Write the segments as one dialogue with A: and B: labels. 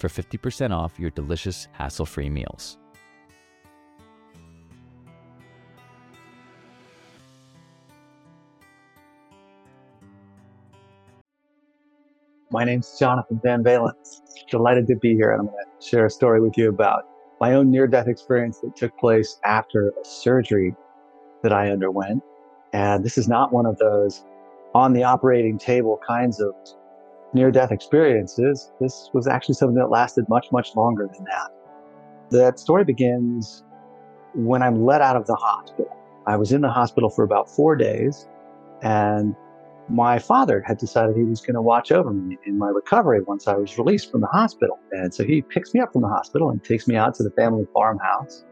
A: for 50% off your delicious hassle-free meals.
B: My name's Jonathan Van Valin. Delighted to be here, and I'm going to share a story with you about my own near death experience that took place after a surgery that I underwent. And this is not one of those on the operating table kinds of near death experiences. This was actually something that lasted much, much longer than that. That story begins when I'm let out of the hospital. I was in the hospital for about four days and my father had decided he was going to watch over me in my recovery once I was released from the hospital. And so he picks me up from the hospital and takes me out to the family farmhouse.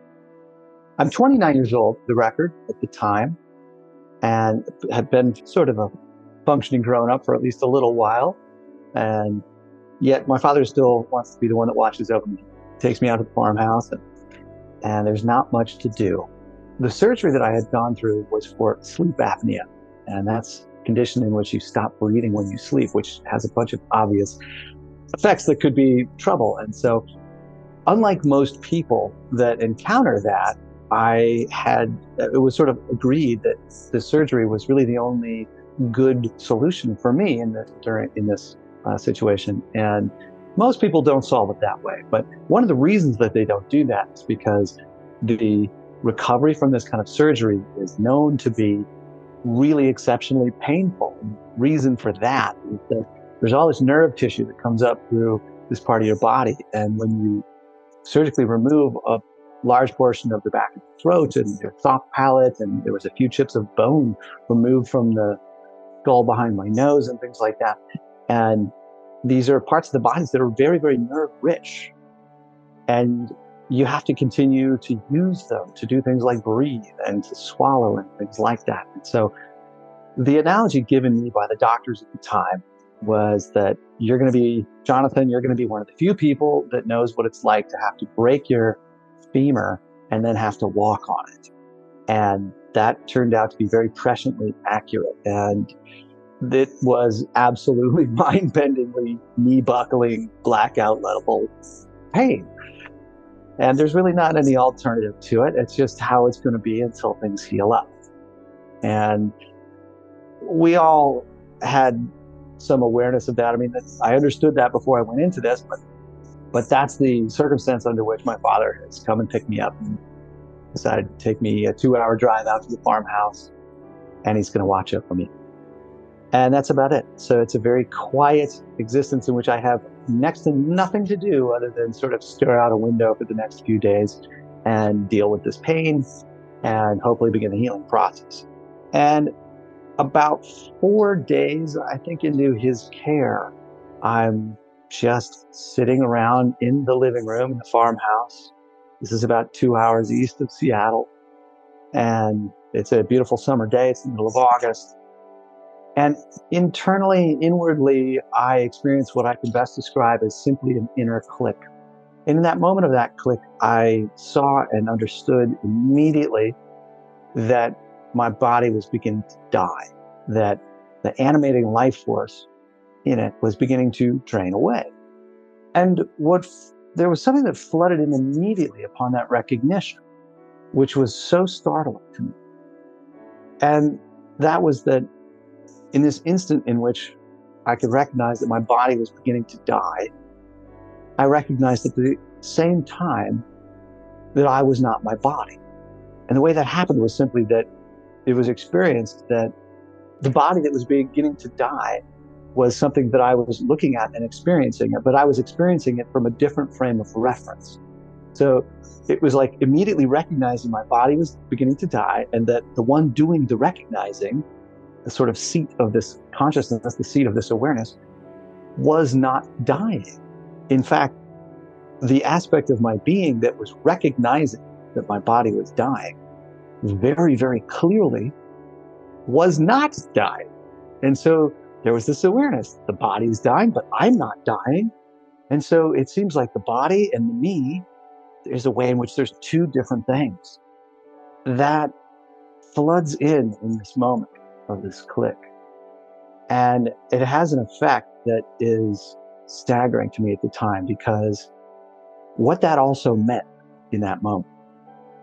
B: I'm 29 years old, the record at the time, and had been sort of a functioning grown up for at least a little while. And yet my father still wants to be the one that watches over me, takes me out to the farmhouse, and, and there's not much to do. The surgery that I had gone through was for sleep apnea, and that's a condition in which you stop breathing when you sleep, which has a bunch of obvious effects that could be trouble. And so, unlike most people that encounter that, I had, it was sort of agreed that the surgery was really the only good solution for me in, the, during, in this uh, situation. And most people don't solve it that way. But one of the reasons that they don't do that is because the recovery from this kind of surgery is known to be really exceptionally painful. Reason for that is that there's all this nerve tissue that comes up through this part of your body. And when you surgically remove a large portion of the back of the throat and your soft palate, and there was a few chips of bone removed from the skull behind my nose and things like that. And these are parts of the bodies that are very, very nerve rich. And you have to continue to use them to do things like breathe and to swallow and things like that. And so the analogy given me by the doctors at the time was that you're going to be, Jonathan, you're going to be one of the few people that knows what it's like to have to break your femur and then have to walk on it. And that turned out to be very presciently accurate. And it was absolutely mind bendingly knee buckling, blackout level pain. And there's really not any alternative to it. It's just how it's going to be until things heal up. And we all had some awareness of that. I mean, I understood that before I went into this, but but that's the circumstance under which my father has come and picked me up and decided to take me a two-hour drive out to the farmhouse, and he's going to watch over me. And that's about it. So it's a very quiet existence in which I have next to nothing to do other than sort of stare out a window for the next few days and deal with this pain and hopefully begin the healing process. And about four days, I think, into his care, I'm just sitting around in the living room in the farmhouse. This is about two hours east of Seattle. And it's a beautiful summer day. It's the middle of August. And internally, inwardly, I experienced what I can best describe as simply an inner click. And in that moment of that click, I saw and understood immediately that my body was beginning to die, that the animating life force in it was beginning to drain away. And what there was something that flooded in immediately upon that recognition, which was so startling to me. And that was that in this instant in which I could recognize that my body was beginning to die, I recognized at the same time that I was not my body. And the way that happened was simply that it was experienced that the body that was beginning to die was something that I was looking at and experiencing it, but I was experiencing it from a different frame of reference. So it was like immediately recognizing my body was beginning to die and that the one doing the recognizing, the sort of seat of this consciousness, the seat of this awareness, was not dying. In fact, the aspect of my being that was recognizing that my body was dying very, very clearly was not dying. And so there was this awareness the body's dying, but I'm not dying. And so it seems like the body and the me, there's a way in which there's two different things that floods in in this moment of this click. And it has an effect that is staggering to me at the time because what that also meant in that moment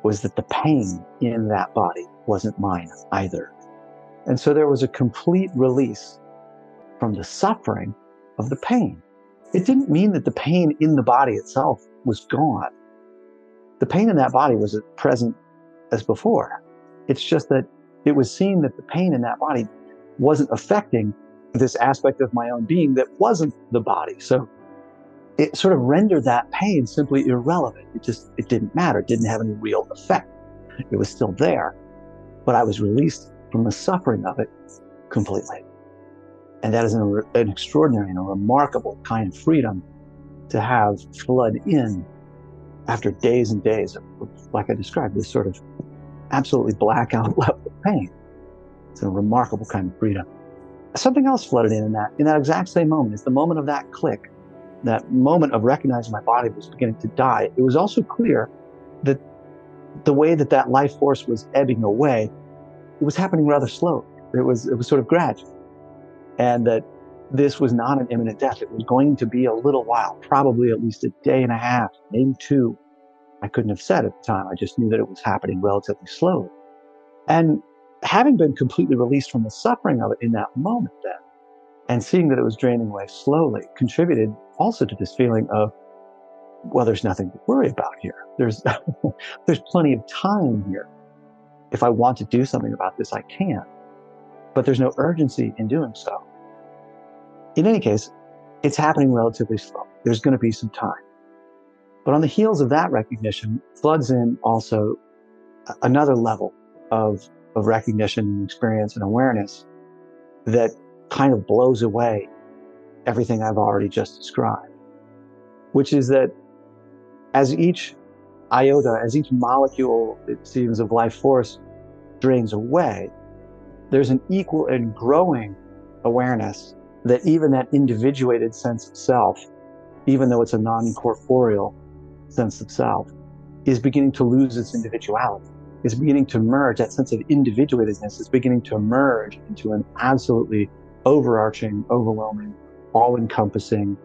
B: was that the pain in that body wasn't mine either. And so there was a complete release from the suffering of the pain. It didn't mean that the pain in the body itself was gone. The pain in that body was present as before. It's just that it was seen that the pain in that body wasn't affecting this aspect of my own being that wasn't the body. So it sort of rendered that pain simply irrelevant. It just, it didn't matter. It didn't have any real effect. It was still there, but I was released from the suffering of it completely. And that is an, an extraordinary and a remarkable kind of freedom to have flood in after days and days of, like I described, this sort of absolutely blackout level of pain. It's a remarkable kind of freedom. Something else flooded in in that, in that exact same moment It's the moment of that click, that moment of recognizing my body was beginning to die. It was also clear that the way that that life force was ebbing away, it was happening rather slow. It was, it was sort of gradual. And that this was not an imminent death. It was going to be a little while, probably at least a day and a half, maybe two. I couldn't have said at the time. I just knew that it was happening relatively slowly. And having been completely released from the suffering of it in that moment, then, and seeing that it was draining away slowly contributed also to this feeling of, well, there's nothing to worry about here. There's, there's plenty of time here. If I want to do something about this, I can. But there's no urgency in doing so. In any case, it's happening relatively slow. There's going to be some time. But on the heels of that recognition floods in also another level of, of recognition and experience and awareness that kind of blows away everything I've already just described, which is that as each iota, as each molecule, it seems, of life force drains away, there's an equal and growing awareness that even that individuated sense of self, even though it's a non corporeal sense of self, is beginning to lose its individuality, is beginning to merge. That sense of individuatedness is beginning to merge into an absolutely overarching, overwhelming, all encompassing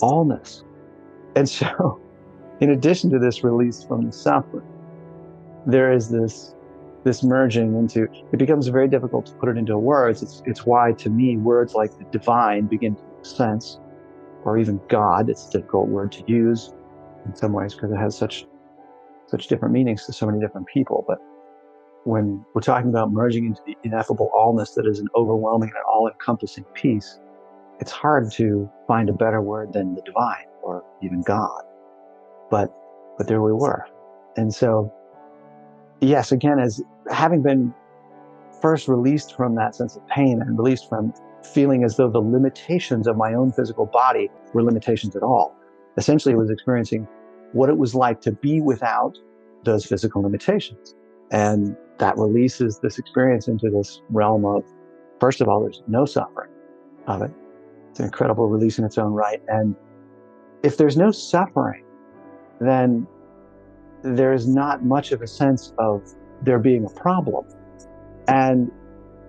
B: allness. And so, in addition to this release from the suffering, there is this this merging into it becomes very difficult to put it into words. It's it's why to me words like the divine begin to make sense, or even God. It's a difficult word to use in some ways because it has such such different meanings to so many different people. But when we're talking about merging into the ineffable allness that is an overwhelming and all-encompassing peace, it's hard to find a better word than the divine or even God. But but there we were. And so yes, again, as having been first released from that sense of pain and released from feeling as though the limitations of my own physical body were limitations at all. Essentially, was experiencing what it was like to be without those physical limitations. And that releases this experience into this realm of, first of all, there's no suffering of it. It's an incredible release in its own right. And if there's no suffering, then there's not much of a sense of there being a problem. And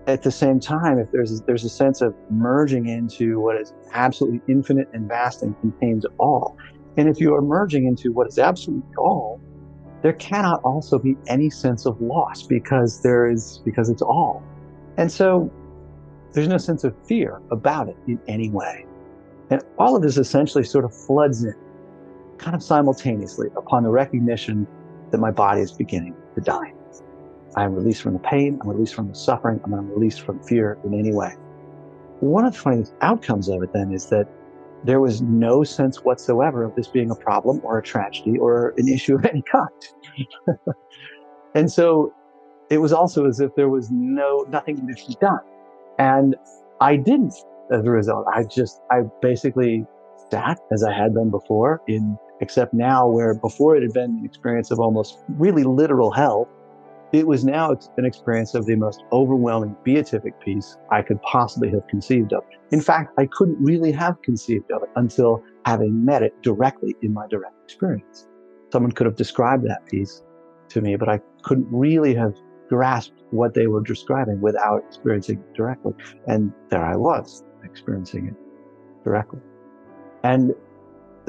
B: at the same time, if there's there's a sense of merging into what is absolutely infinite and vast and contains all, and if you are merging into what is absolutely all, there cannot also be any sense of loss because there is because it's all, and so there's no sense of fear about it in any way, and all of this essentially sort of floods in, kind of simultaneously upon the recognition that my body is beginning to die. I am released from the pain. I'm released from the suffering. I'm released from fear in any way. One of the funny outcomes of it then is that there was no sense whatsoever of this being a problem or a tragedy or an issue of any kind. and so it was also as if there was no nothing to be done. And I didn't as a result. I just I basically sat as I had been before in except now where before it had been an experience of almost really literal hell it was now an experience of the most overwhelming beatific peace I could possibly have conceived of. In fact, I couldn't really have conceived of it until having met it directly in my direct experience. Someone could have described that peace to me, but I couldn't really have grasped what they were describing without experiencing it directly. And there I was experiencing it directly. And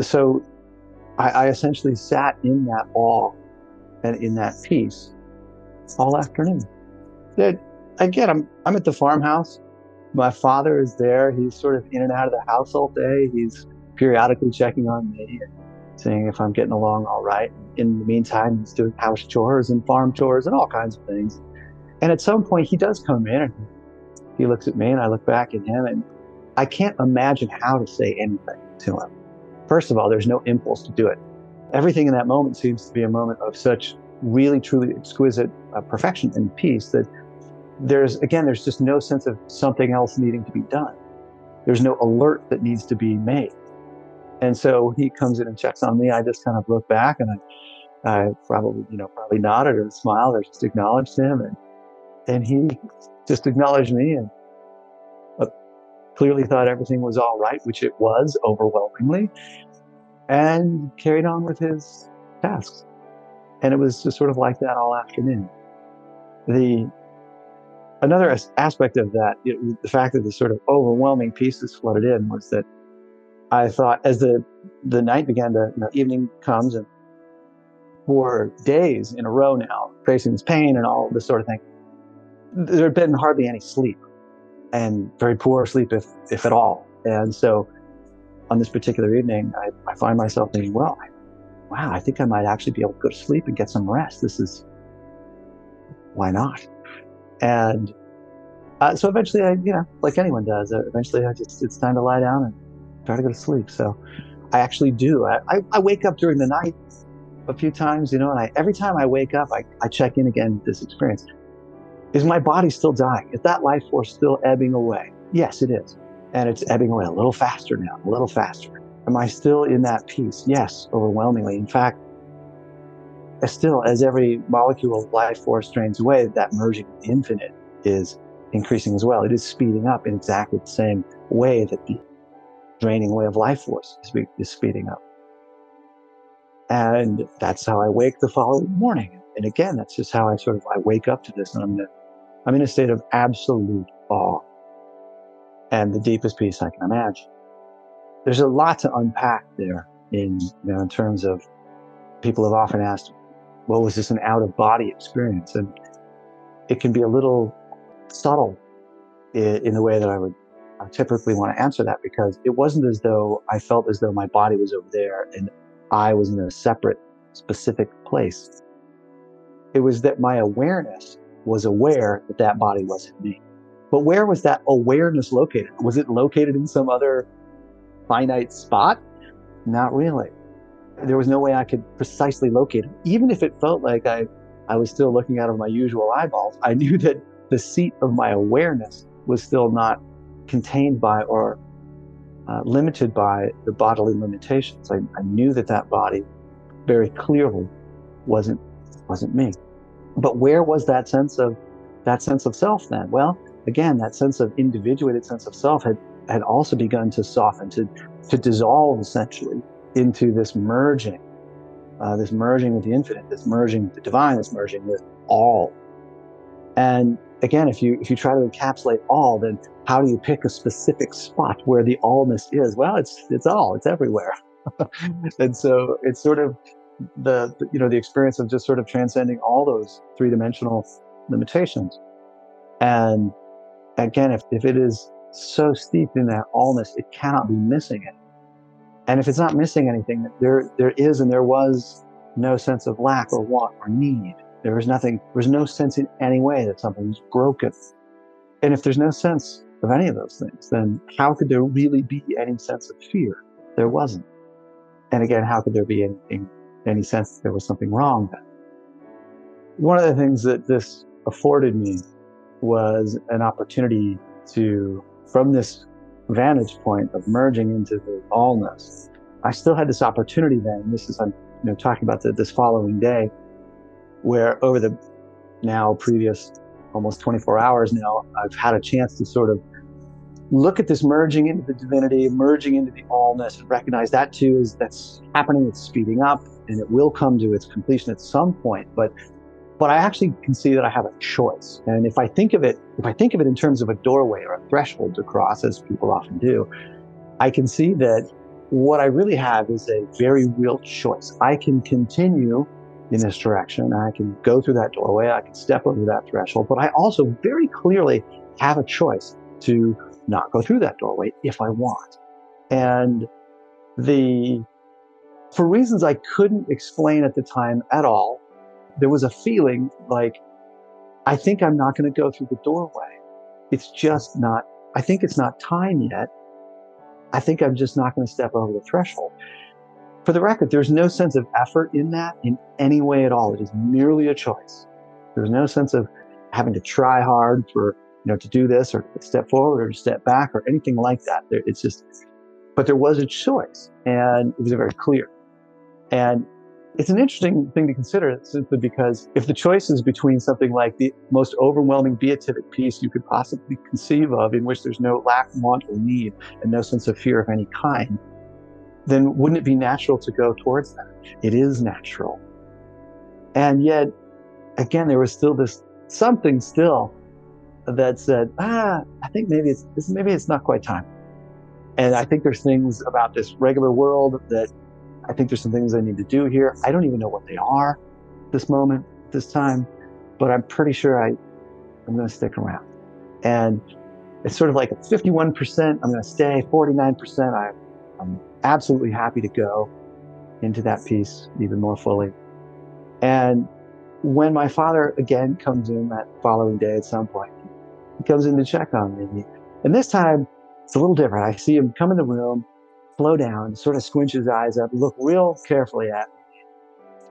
B: so I, I essentially sat in that awe and in that peace all afternoon. That again, I'm I'm at the farmhouse. My father is there. He's sort of in and out of the house all day. He's periodically checking on me and seeing if I'm getting along all right. In the meantime, he's doing house chores and farm chores and all kinds of things. And at some point, he does come in and he looks at me and I look back at him and I can't imagine how to say anything to him. First of all, there's no impulse to do it. Everything in that moment seems to be a moment of such really truly exquisite uh, perfection and peace that there's again there's just no sense of something else needing to be done. There's no alert that needs to be made. And so he comes in and checks on me. I just kind of look back and i, I probably you know probably nodded or smiled or just acknowledged him and and he just acknowledged me and uh, clearly thought everything was all right which it was overwhelmingly and carried on with his tasks and it was just sort of like that all afternoon. The another aspect of that, the fact that the sort of overwhelming pieces flooded in, was that I thought as the the night began to, you know, evening comes, and for days in a row now, facing this pain and all this sort of thing, there had been hardly any sleep, and very poor sleep, if if at all. And so, on this particular evening, I, I find myself thinking, well, I wow, I think I might actually be able to go to sleep and get some rest. This is, why not? And uh, so eventually, I, you know, like anyone does, uh, eventually I just, it's time to lie down and try to go to sleep. So I actually do. I, I, I wake up during the night a few times, you know, and I, every time I wake up, I, I check in again this experience. Is my body still dying? Is that life force still ebbing away? Yes, it is. And it's ebbing away a little faster now, a little faster. Am I still in that peace? Yes, overwhelmingly. In fact, still, as every molecule of life force drains away, that merging with the infinite is increasing as well. It is speeding up in exactly the same way that the draining away of life force is, is speeding up. And that's how I wake the following morning. And again, that's just how I sort of I wake up to this, and I'm in a, I'm in a state of absolute awe and the deepest peace I can imagine there's a lot to unpack there in you know in terms of people have often asked what was this an out of body experience? And it can be a little subtle in, in the way that i would typically want to answer that because it wasn't as though i felt as though my body was over there and i was in a separate specific place. It was that my awareness was aware that that body wasn't me. But where was that awareness located? Was it located in some other finite spot? Not really. There was no way I could precisely locate it. Even if it felt like I, I was still looking out of my usual eyeballs, I knew that the seat of my awareness was still not contained by or uh, limited by the bodily limitations. I, I knew that that body very clearly wasn't wasn't me. But where was that sense of that sense of self then? Well, again, that sense of individuated sense of self had had also begun to soften, to, to dissolve essentially into this merging, uh, this merging with the infinite, this merging with the divine, this merging with all. And again, if you if you try to encapsulate all, then how do you pick a specific spot where the allness is? Well, it's it's all, it's everywhere. and so it's sort of the you know the experience of just sort of transcending all those three dimensional limitations. And again, if, if it is so steeped in that allness, it cannot be missing it. And if it's not missing anything, there there is and there was no sense of lack or want or need. There was nothing, there was no sense in any way that something was broken. And if there's no sense of any of those things, then how could there really be any sense of fear? There wasn't. And again, how could there be anything, any sense that there was something wrong then? One of the things that this afforded me was an opportunity to, from this vantage point of merging into the allness, I still had this opportunity then. This is, I'm you know, talking about the, this following day, where over the now previous almost 24 hours now, I've had a chance to sort of look at this merging into the divinity, merging into the allness, and recognize that too is that's happening. It's speeding up, and it will come to its completion at some point. But but I actually can see that I have a choice. And if I think of it, if I think of it in terms of a doorway or a threshold to cross, as people often do, I can see that what I really have is a very real choice. I can continue in this direction. I can go through that doorway. I can step over that threshold, but I also very clearly have a choice to not go through that doorway if I want. And the, for reasons I couldn't explain at the time at all, there was a feeling like, I think I'm not going to go through the doorway. It's just not, I think it's not time yet. I think I'm just not going to step over the threshold. For the record, there's no sense of effort in that in any way at all. It is merely a choice. There's no sense of having to try hard for you know, to do this or step forward or step back or anything like that. It's just, but there was a choice and it was very clear. And it's an interesting thing to consider simply because if the choice is between something like the most overwhelming beatific peace you could possibly conceive of, in which there's no lack, want, or need, and no sense of fear of any kind, then wouldn't it be natural to go towards that? It is natural. And yet, again, there was still this something still that said, ah, I think maybe it's maybe it's not quite time. And I think there's things about this regular world that I think there's some things I need to do here. I don't even know what they are this moment, this time, but I'm pretty sure I, I'm going to stick around. And it's sort of like 51%, I'm going to stay, 49%, I, I'm absolutely happy to go into that peace even more fully. And when my father again comes in that following day at some point, he comes in to check on me. And this time, it's a little different. I see him come in the room, slow down, sort of squinch his eyes up, look real carefully at me.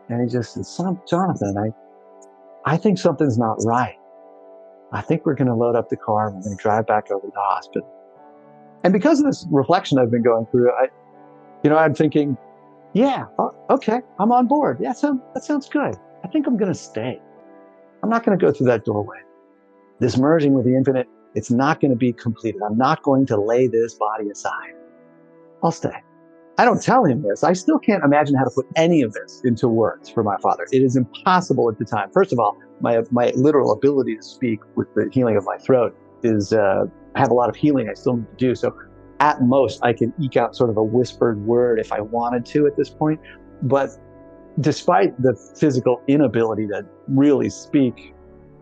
B: And he just says, Jonathan, I, I think something's not right. I think we're going to load up the car and we're going to drive back over to the hospital. And because of this reflection I've been going through, I, you know, I'm thinking, yeah, uh, okay, I'm on board. Yeah, so, that sounds good. I think I'm going to stay. I'm not going to go through that doorway this merging with the infinite, it's not going to be completed. I'm not going to lay this body aside. I'll stay. I don't tell him this. I still can't imagine how to put any of this into words for my father. It is impossible at the time. First of all, my, my literal ability to speak with the healing of my throat is, uh, I have a lot of healing I still need to do. So at most, I can eke out sort of a whispered word if I wanted to at this point. But despite the physical inability to really speak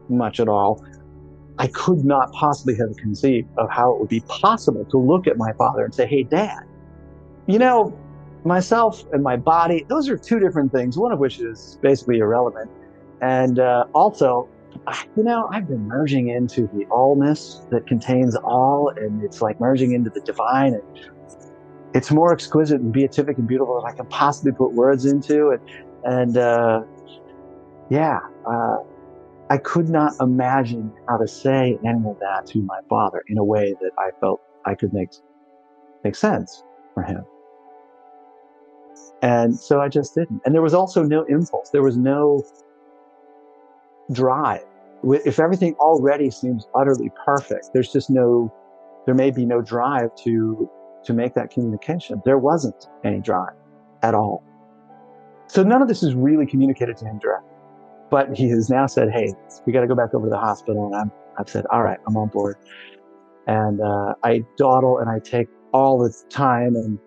B: much at all, I could not possibly have conceived of how it would be possible to look at my father and say, Hey, dad, you know, myself and my body, those are two different things, one of which is basically irrelevant. And uh, also, you know, I've been merging into the allness that contains all, and it's like merging into the divine. And it's more exquisite and beatific and beautiful than I can possibly put words into. And, and uh, yeah, uh, I could not imagine how to say any of that to my father in a way that I felt I could make make sense for him. And so I just didn't. And there was also no impulse. There was no drive. If everything already seems utterly perfect, there's just no, there may be no drive to, to make that communication. There wasn't any drive at all. So none of this is really communicated to him directly. But he has now said, "Hey, we got to go back over to the hospital." And I'm, I've said, "All right, I'm on board." And uh, I dawdle and I take all the time, and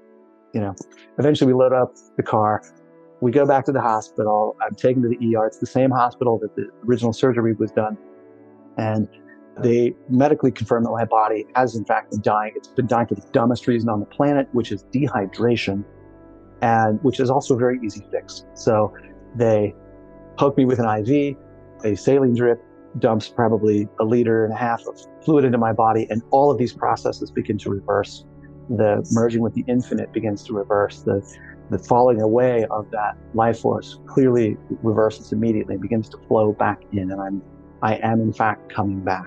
B: you know, eventually we load up the car. We go back to the hospital. I'm taken to the ER. It's the same hospital that the original surgery was done, and they medically confirm that my body has in fact been dying. It's been dying for the dumbest reason on the planet, which is dehydration, and which is also a very easy fix. So They poke me with an IV, a saline drip dumps probably a liter and a half of fluid into my body, and all of these processes begin to reverse. The merging with the infinite begins to reverse. The the falling away of that life force clearly reverses immediately, begins to flow back in, and I'm I am in fact coming back.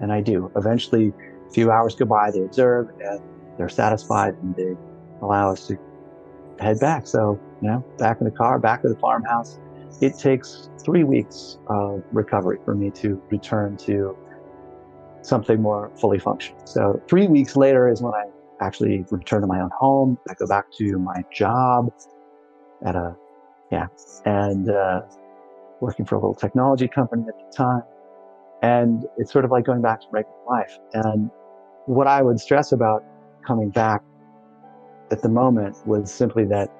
B: And I do. Eventually, a few hours go by, they observe, and they're satisfied, and they allow us to head back. So, you know, back in the car, back to the farmhouse. It takes three weeks of recovery for me to return to something more fully functional. So, three weeks later is when I actually return to my own home. I go back to my job at a, yeah, and uh, working for a little technology company at the time. And it's sort of like going back to regular life. And what I would stress about coming back at the moment was simply that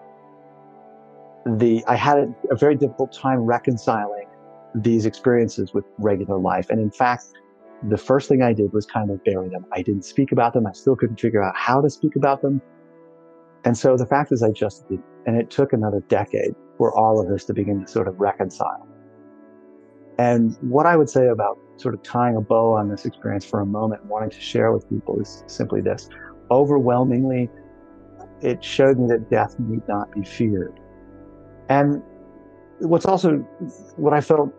B: the I had a, a very difficult time reconciling these experiences with regular life. And in fact, the first thing I did was kind of bury them. I didn't speak about them. I still couldn't figure out how to speak about them. And so the fact is, I just did. And it took another decade for all of this to begin to sort of reconcile. And what I would say about sort of tying a bow on this experience for a moment wanting to share with people is simply this. Overwhelmingly, it showed me that death need not be feared. And what's also what I felt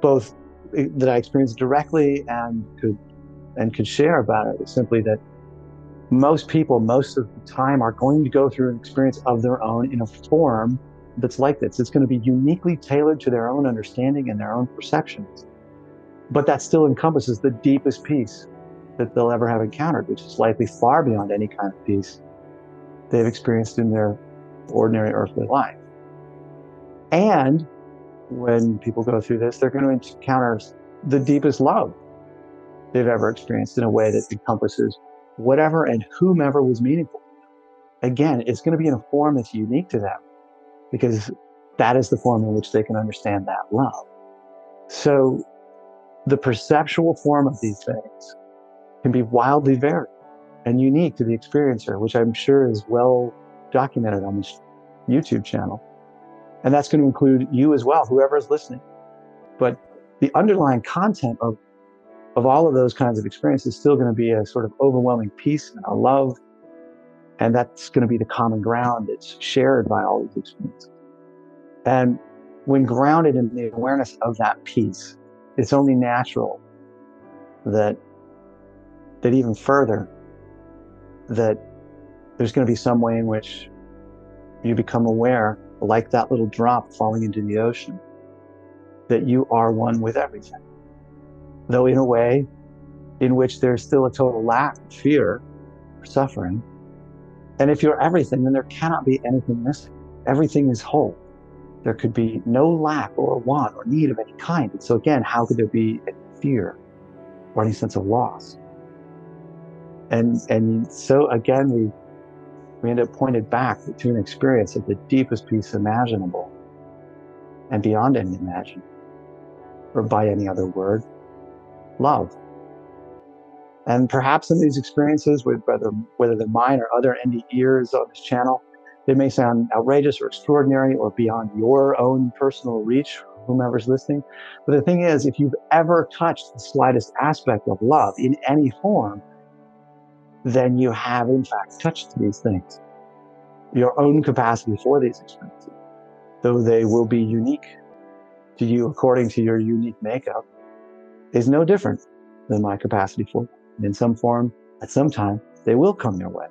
B: both that I experienced directly and could and could share about it is simply that most people most of the time are going to go through an experience of their own in a form that's like this. It's going to be uniquely tailored to their own understanding and their own perceptions. But that still encompasses the deepest peace that they'll ever have encountered, which is likely far beyond any kind of peace they've experienced in their ordinary earthly life. And when people go through this, they're going to encounter the deepest love they've ever experienced in a way that encompasses whatever and whomever was meaningful. Again, it's going to be in a form that's unique to them because that is the form in which they can understand that love. So the perceptual form of these things can be wildly varied and unique to the experiencer, which I'm sure is well documented on this YouTube channel. And that's going to include you as well, whoever is listening. But the underlying content of, of all of those kinds of experiences is still going to be a sort of overwhelming peace and a love. And that's going to be the common ground that's shared by all these experiences. And when grounded in the awareness of that peace, it's only natural that, that even further, that there's going to be some way in which you become aware like that little drop falling into the ocean, that you are one with everything. Though in a way in which there's still a total lack of fear or suffering. And if you're everything, then there cannot be anything missing. Everything is whole. There could be no lack or want or need of any kind. And so again, how could there be any fear or any sense of loss? And and so again, we we end up pointed back to an experience of the deepest peace imaginable and beyond any imagination, or by any other word, love. And perhaps in these experiences, whether, whether they're mine or other NDEers on this channel, they may sound outrageous or extraordinary or beyond your own personal reach, whomever's listening. But the thing is, if you've ever touched the slightest aspect of love in any form, then you have in fact touched these things. Your own capacity for these experiences, though they will be unique to you according to your unique makeup, is no different than my capacity for them. In some form, at some time, they will come your way.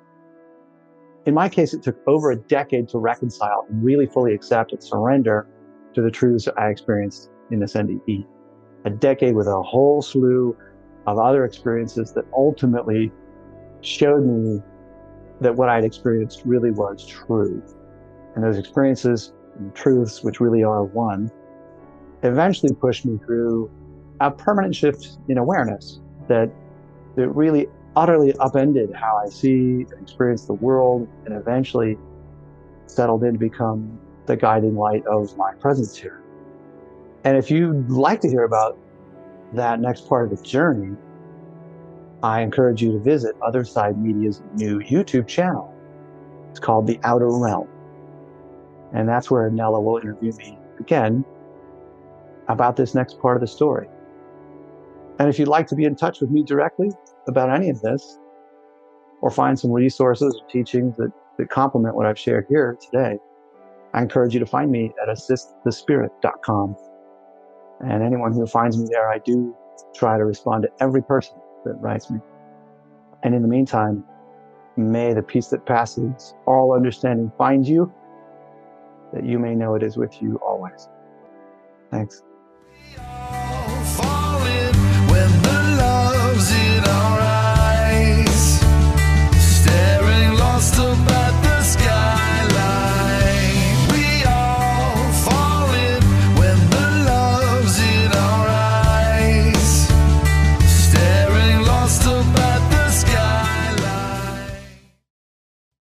B: In my case, it took over a decade to reconcile and really fully accept and surrender to the truths I experienced in this NDE. A decade with a whole slew of other experiences that ultimately showed me that what I'd experienced really was true. And those experiences and truths, which really are one, eventually pushed me through a permanent shift in awareness that, that really utterly upended how I see and experience the world and eventually settled in to become the guiding light of my presence here. And if you'd like to hear about that next part of the journey, I encourage you to visit Otherside Media's new YouTube channel. It's called The Outer Realm. And that's where Nella will interview me again about this next part of the story. And if you'd like to be in touch with me directly about any of this, or find some resources or teachings that, that complement what I've shared here today, I encourage you to find me at assistthespirit.com. And anyone who finds me there, I do try to respond to every person that writes me. And in the meantime, may the peace that passes all understanding find you, that you may know it is with you always. Thanks.